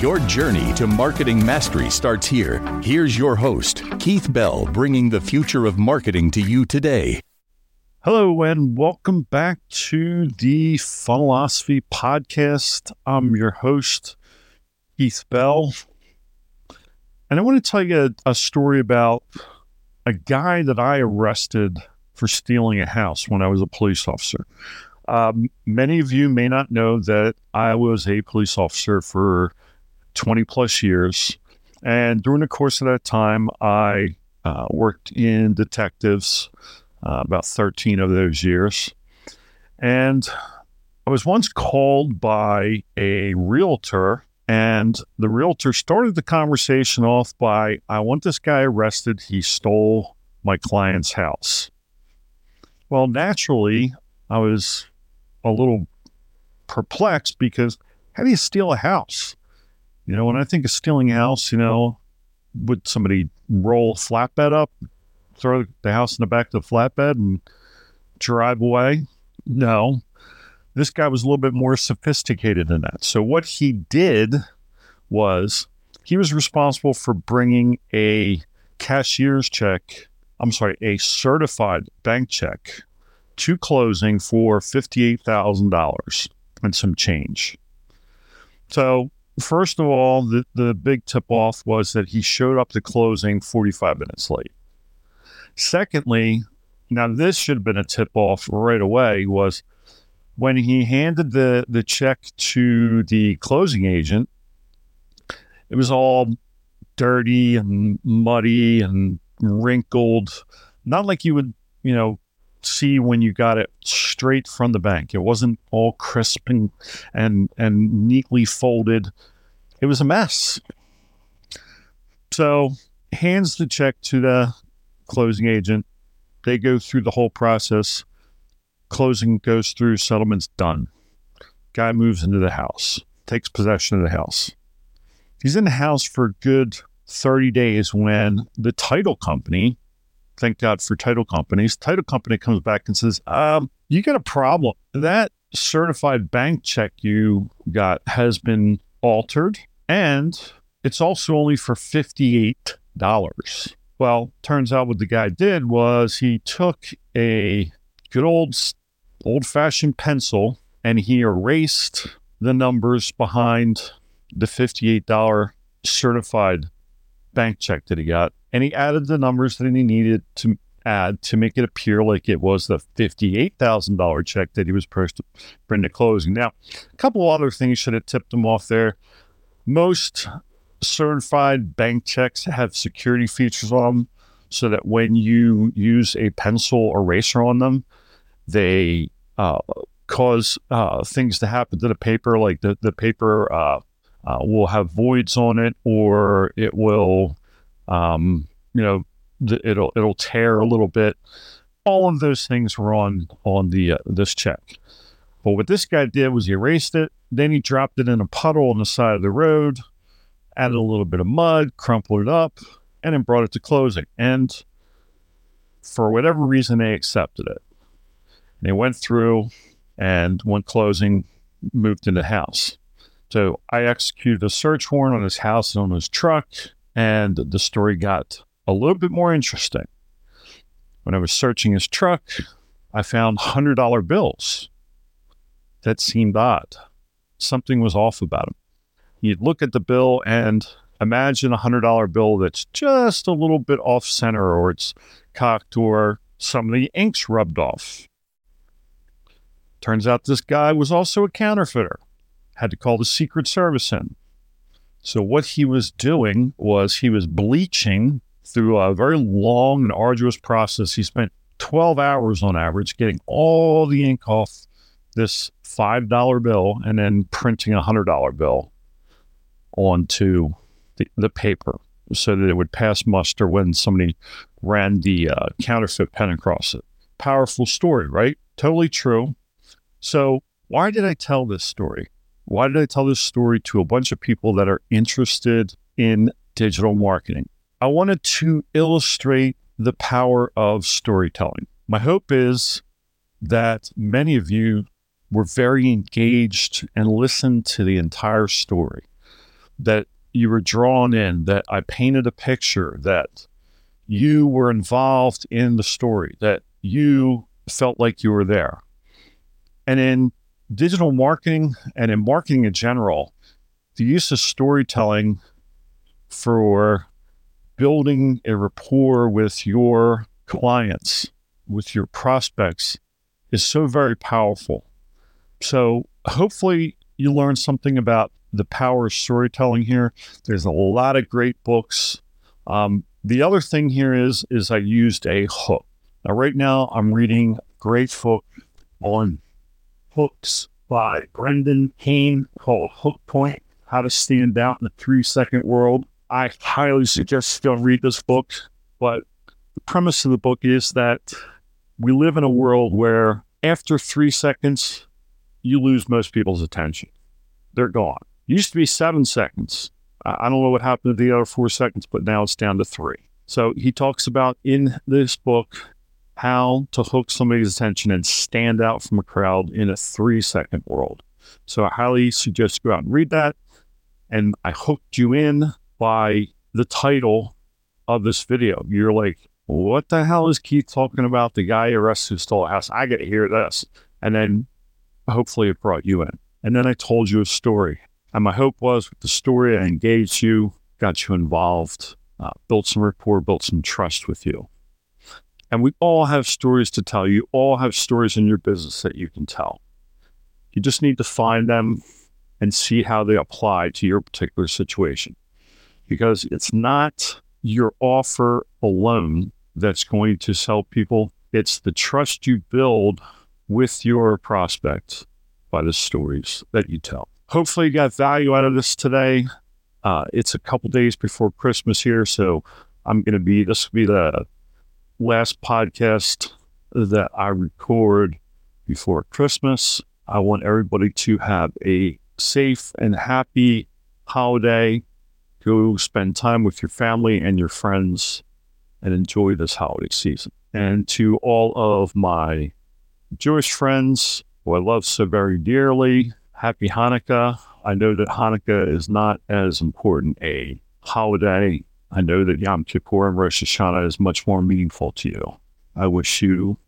Your journey to marketing mastery starts here. Here's your host, Keith Bell, bringing the future of marketing to you today. Hello, and welcome back to the Funnellosophy Podcast. I'm your host, Keith Bell. And I want to tell you a, a story about a guy that I arrested for stealing a house when I was a police officer. Um, many of you may not know that I was a police officer for 20 plus years. And during the course of that time, I uh, worked in detectives uh, about 13 of those years. And I was once called by a realtor, and the realtor started the conversation off by, I want this guy arrested. He stole my client's house. Well, naturally, I was a little perplexed because how do you steal a house? You know, when I think of stealing a house, you know, would somebody roll flatbed up, throw the house in the back of the flatbed and drive away? No. This guy was a little bit more sophisticated than that. So, what he did was he was responsible for bringing a cashier's check, I'm sorry, a certified bank check to closing for $58,000 and some change. So, First of all, the, the big tip off was that he showed up to closing 45 minutes late. Secondly, now this should have been a tip off right away, was when he handed the, the check to the closing agent, it was all dirty and muddy and wrinkled, not like you would, you know, see when you got it straight from the bank. It wasn't all crisp and and, and neatly folded. It was a mess. So hands the check to the closing agent. They go through the whole process. Closing goes through, settlement's done. Guy moves into the house, takes possession of the house. He's in the house for good 30 days when the title company thank God for title companies. Title company comes back and says, um, "You got a problem. That certified bank check you got has been altered, and it's also only for fifty-eight dollars." Well, turns out what the guy did was he took a good old old-fashioned pencil and he erased the numbers behind the $58 certified bank check that he got and he added the numbers that he needed to add to make it appear like it was the $58,000 check that he was supposed to bring to closing. Now, a couple other things should have tipped him off there. Most certified bank checks have security features on them so that when you use a pencil eraser on them, they uh, cause uh, things to happen to the paper, like the, the paper uh, uh will have voids on it or it will um, you know, th- it'll it'll tear a little bit. All of those things were on on the uh, this check. But what this guy did was he erased it, then he dropped it in a puddle on the side of the road, added a little bit of mud, crumpled it up, and then brought it to closing. And for whatever reason, they accepted it. And they went through and when closing, moved into the house. So I executed a search warrant on his house and on his truck. And the story got a little bit more interesting. When I was searching his truck, I found $100 bills. That seemed odd. Something was off about him. You'd look at the bill and imagine a $100 bill that's just a little bit off center or it's cocked or some of the ink's rubbed off. Turns out this guy was also a counterfeiter. had to call the Secret Service in. So, what he was doing was he was bleaching through a very long and arduous process. He spent 12 hours on average getting all the ink off this $5 bill and then printing a $100 bill onto the, the paper so that it would pass muster when somebody ran the uh, counterfeit pen across it. Powerful story, right? Totally true. So, why did I tell this story? Why did I tell this story to a bunch of people that are interested in digital marketing? I wanted to illustrate the power of storytelling. My hope is that many of you were very engaged and listened to the entire story, that you were drawn in, that I painted a picture, that you were involved in the story, that you felt like you were there. And in digital marketing and in marketing in general, the use of storytelling for building a rapport with your clients, with your prospects, is so very powerful. So, hopefully, you learned something about the power of storytelling here. There's a lot of great books. Um, the other thing here is is I used a hook. Now, right now, I'm reading a great book on hooks by Brendan Kane called Hook Point: How to Stand Out in the Three Second World. I highly suggest you read this book. But the premise of the book is that we live in a world where after three seconds, you lose most people's attention. They're gone. It used to be seven seconds. I don't know what happened to the other four seconds, but now it's down to three. So he talks about in this book how to hook somebody's attention and stand out from a crowd in a three second world. So I highly suggest you go out and read that. And I hooked you in by the title of this video. You're like, what the hell is Keith talking about? The guy arrested who stole a house. I got to hear this. And then hopefully it brought you in. And then I told you a story. And my hope was with the story, I engaged you, got you involved, uh, built some rapport, built some trust with you. And we all have stories to tell. You all have stories in your business that you can tell. You just need to find them and see how they apply to your particular situation because it's not your offer alone that's going to sell people. It's the trust you build with your prospects by the stories that you tell. Hopefully, you got value out of this today. Uh, it's a couple days before Christmas here, so I'm going to be this will be the last podcast that I record before Christmas. I want everybody to have a safe and happy holiday. Go spend time with your family and your friends and enjoy this holiday season. And to all of my Jewish friends who I love so very dearly, happy Hanukkah. I know that Hanukkah is not as important a holiday. I know that Yom Kippur and Rosh Hashanah is much more meaningful to you. I wish you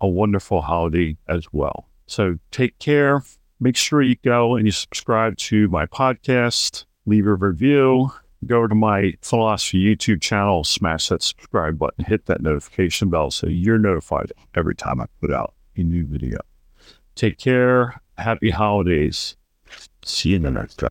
a wonderful holiday as well. So take care. Make sure you go and you subscribe to my podcast, leave a review, go to my Funnellosophy YouTube channel, smash that subscribe button, hit that notification bell so you're notified every time I put out a new video. Take care. Happy holidays. See you in the next time.